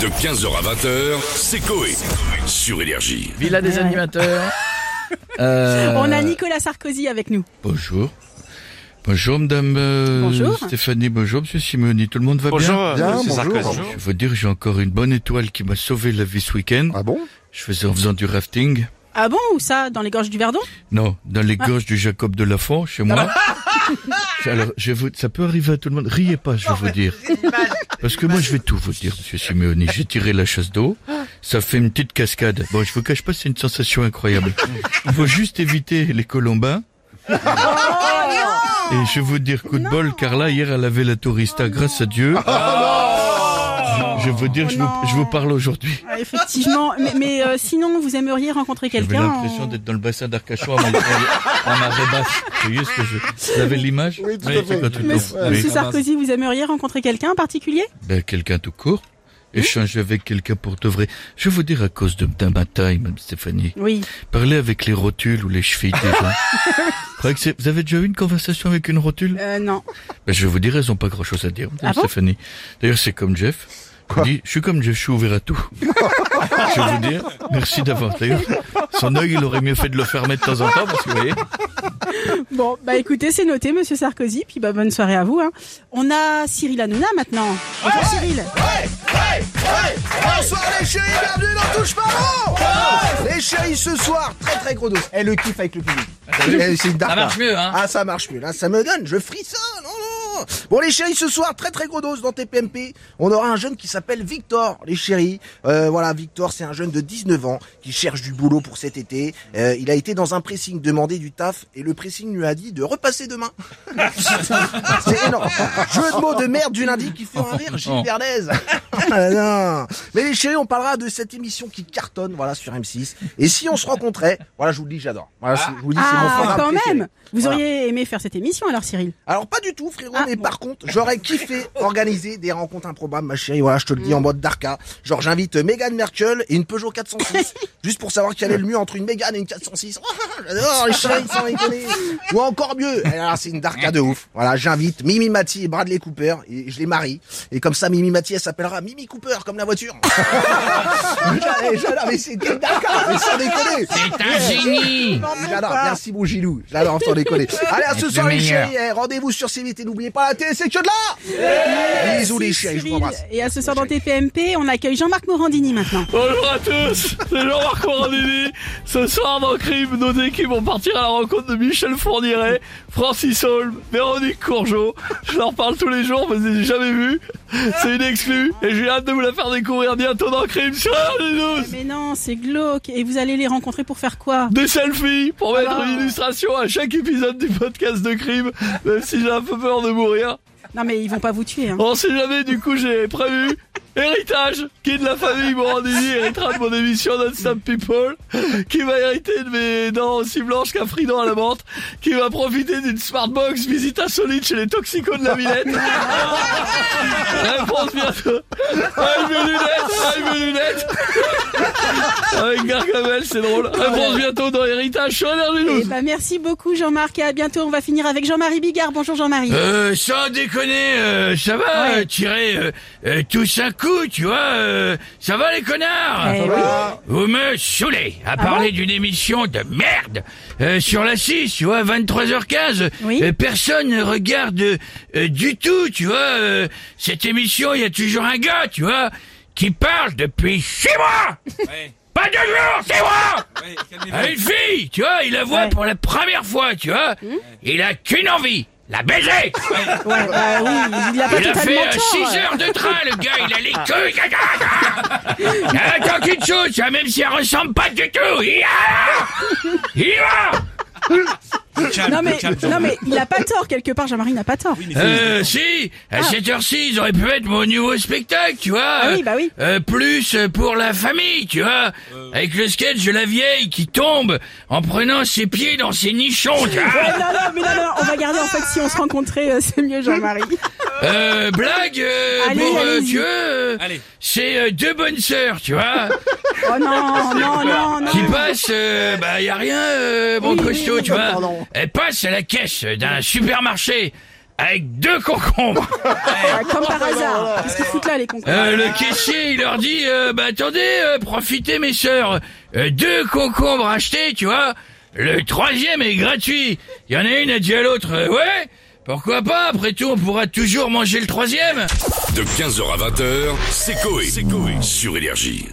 De 15h à 20h, c'est Coé. Sur Énergie. Villa des animateurs. Euh, On a Nicolas Sarkozy avec nous. Bonjour. Bonjour madame euh, Bonjour. Stéphanie, bonjour monsieur Simoni, tout le monde va Bonjour, bien? Monsieur Sarkozy. Je veux dire, j'ai encore une bonne étoile qui m'a sauvé la vie ce week-end. Ah bon? Je faisais en faisant du rafting. Ah bon, ou ça, dans les gorges du Verdon? Non, dans les gorges du Jacob de Lafont, chez moi. Alors, je vous, ça peut arriver à tout le monde. Riez pas, je vais vous dire. Parce que moi, je vais tout vous dire, monsieur Simeoni. J'ai tiré la chasse d'eau. Ça fait une petite cascade. Bon, je vous cache pas, c'est une sensation incroyable. Il faut juste éviter les colombins. Et je vais vous dire coup de bol, car là, hier, elle avait la tourista, grâce à Dieu. Je vais vous dire, je vous, je vous parle aujourd'hui. Ah, Effectivement, mais, mais, euh, sinon, vous aimeriez rencontrer quelqu'un l'impression en- d'être dans le bassin d'Arcachon en, en marée basse. Vous voyez ce que je... Vous avez l'image Oui, tout à fait. Monsieur, temps. Oui. Monsieur Sarkozy, vous aimeriez rencontrer quelqu'un en particulier? Ben, quelqu'un tout court. Échanger avec quelqu'un pour de vrai. Je vais vous dire à cause de, de ma taille, Mme Stéphanie. Oui. Parler avec les rotules ou les chevilles des gens. Vous avez déjà eu une conversation avec une rotule? Euh, non. ben, Je vais vous dire, elles ont pas grand chose à dire, Mme Ah bon? Stéphanie. D'ailleurs, c'est comme Jeff. Il dit, je suis comme je suis ouvert à tout. je vais vous dire, merci d'avance. D'ailleurs, son œil, il aurait mieux fait de le fermer de temps en temps, parce que vous voyez. Bon, bah écoutez, c'est noté, Monsieur Sarkozy, puis bah bonne soirée à vous. Hein. On a Cyril Hanouna maintenant. Bonjour Cyril. Bonsoir les chéris, bienvenue dans Touche pas bon Les chéris ce soir, très très gros dos. Et le kiff avec le public. Eh, dark, Ça marche là. mieux, hein Ah ça marche mieux, là ça me donne, je frissonne, Bon les chéris ce soir, très très gros dos dans TPMP, on aura un jeune qui s'appelle Victor, les chéris. Euh, voilà, Victor c'est un jeune de 19 ans qui cherche du boulot pour cet été. Euh, il a été dans un pressing demander du taf et le pressing lui a dit de repasser demain. c'est énorme. Jeu de mots de merde du lundi qui fait un rire Gilles Verdez. Ah, non. Mais les chéris, on parlera de cette émission qui cartonne, voilà, sur M6. Et si on se rencontrait, voilà, je vous le dis, j'adore. Voilà, je vous le dis, c'est mon Ah, quand préféré. même. Vous Voilà. auriez aimé faire cette émission alors, Cyril? Alors pas du tout, frérot, Ah, mais par contre, j'aurais kiffé organiser des rencontres improbables, ma chérie. Voilà, je te le dis en mode Darka. Genre, j'invite Meghan Merkel et une Peugeot 406, juste pour savoir quel est le mieux entre une Meghan et une 406. J'adore les chéris, sans déconner. Ou encore mieux, et alors c'est une Darka de ouf. Voilà, j'invite Mimi Mati et Bradley Cooper et je les marie. Et comme ça, Mimi Mati, elle s'appellera Mimi Cooper, comme la voiture. J'adore, mais c'est Darka, mais sans déconner. C'est un génie J'adore, merci mon Gilou. J'adore, sans déconner. Allez, à ce soir les chéris, eh, rendez-vous sur CVT, n'oubliez pas la télé, c'est que de là Bisous les chéris, je vous embrasse. Et à ce soir dans TPMP, on accueille Jean-Marc Morandini maintenant. Bonjour à tous, c'est Jean-Marc Morandini. Ce soir dans Crime, nos équipes vont partir à la rencontre de Michel Fourniret, Francis Holm, Véronique Courgeot. Je leur parle tous les jours, mais je les ai jamais vus. C'est une exclue et j'ai hâte de vous la faire découvrir bientôt dans Crime sur RG12. Mais non, c'est glauque. Et vous allez les rencontrer pour faire quoi? Des selfies pour mettre Ah. une illustration à chaque épisode du podcast de Crime, même si j'ai un peu peur de mourir. Non mais ils vont pas vous tuer. Hein. On sait jamais, du coup, j'ai prévu héritage, qui est de la famille Morandini, héritera de mon émission Non-Stop People, qui va hériter de mes dents aussi blanches qu'un frident à la menthe, qui va profiter d'une smartbox visite insolite chez les toxicos de la Villette. Réponse bientôt. Avec mes lunettes, avec mes lunettes. Avec Gargamel, c'est drôle. Réponse bientôt dans héritage Eh 12. ben, merci beaucoup Jean-Marc et à bientôt. On va finir avec Jean-Marie Bigard. Bonjour Jean-Marie. Euh, sans déconner, euh, ça va, Ouais. euh, tirer euh, euh, tous un coup, tu vois, euh, ça va les connards Eh oui. Vous me saoulez à parler d'une émission de merde euh, sur la 6, tu vois, 23h15. Oui. Euh, personne ne regarde euh, du tout, tu vois. euh, cette émission, il y a toujours un gars, tu vois, qui parle depuis six mois Pas deux jours, six mois À une fille, tu vois, il la voit Ouais. pour la première fois, tu vois. Il a qu'une envie, la baiser Ouais, bah oui, il a pas il a fait totalement euh, tort. 6 heures de train, le gars, il a les couilles. Il attend qu'une chose, tu vois, même si elle ressemble pas du tout. Il y va Il Non mais, non mais il a pas tort quelque part. Jean-Marie n'a pas tort. Euh, si, à cette heure-ci, ils auraient pu mettre mon nouveau spectacle, tu vois. Ah oui, bah oui. Euh, plus euh, pour la famille, tu vois. Avec le sketch de la vieille qui tombe en prenant ses pieds dans ses nichons, tu vois. Ouais, non, non, mais non, non, on va garder en fait si on se rencontrait, euh, c'est mieux Jean-Marie. Euh, blague, euh, Allez, pour, euh, euh, c'est euh, deux bonnes sœurs, tu vois. Oh non, non, non, non. Qui passe, euh, bah y a rien, euh, mon Oui, costaud, oui, tu vois. pardon. Elle passe à la caisse d'un supermarché avec deux concombres. Ah, Comme par hasard. Qu'est-ce qu'ils foutent là, les concombres Euh, le caissier, il leur dit, euh, bah attendez, euh, profitez mes sœurs, Euh, deux concombres achetés, tu vois, le troisième est gratuit. Il y en a une a dit à l'autre, euh, ouais, pourquoi pas, après tout, on pourra toujours manger le troisième. De 15h à 20h, c'est Coé. Sur Énergie.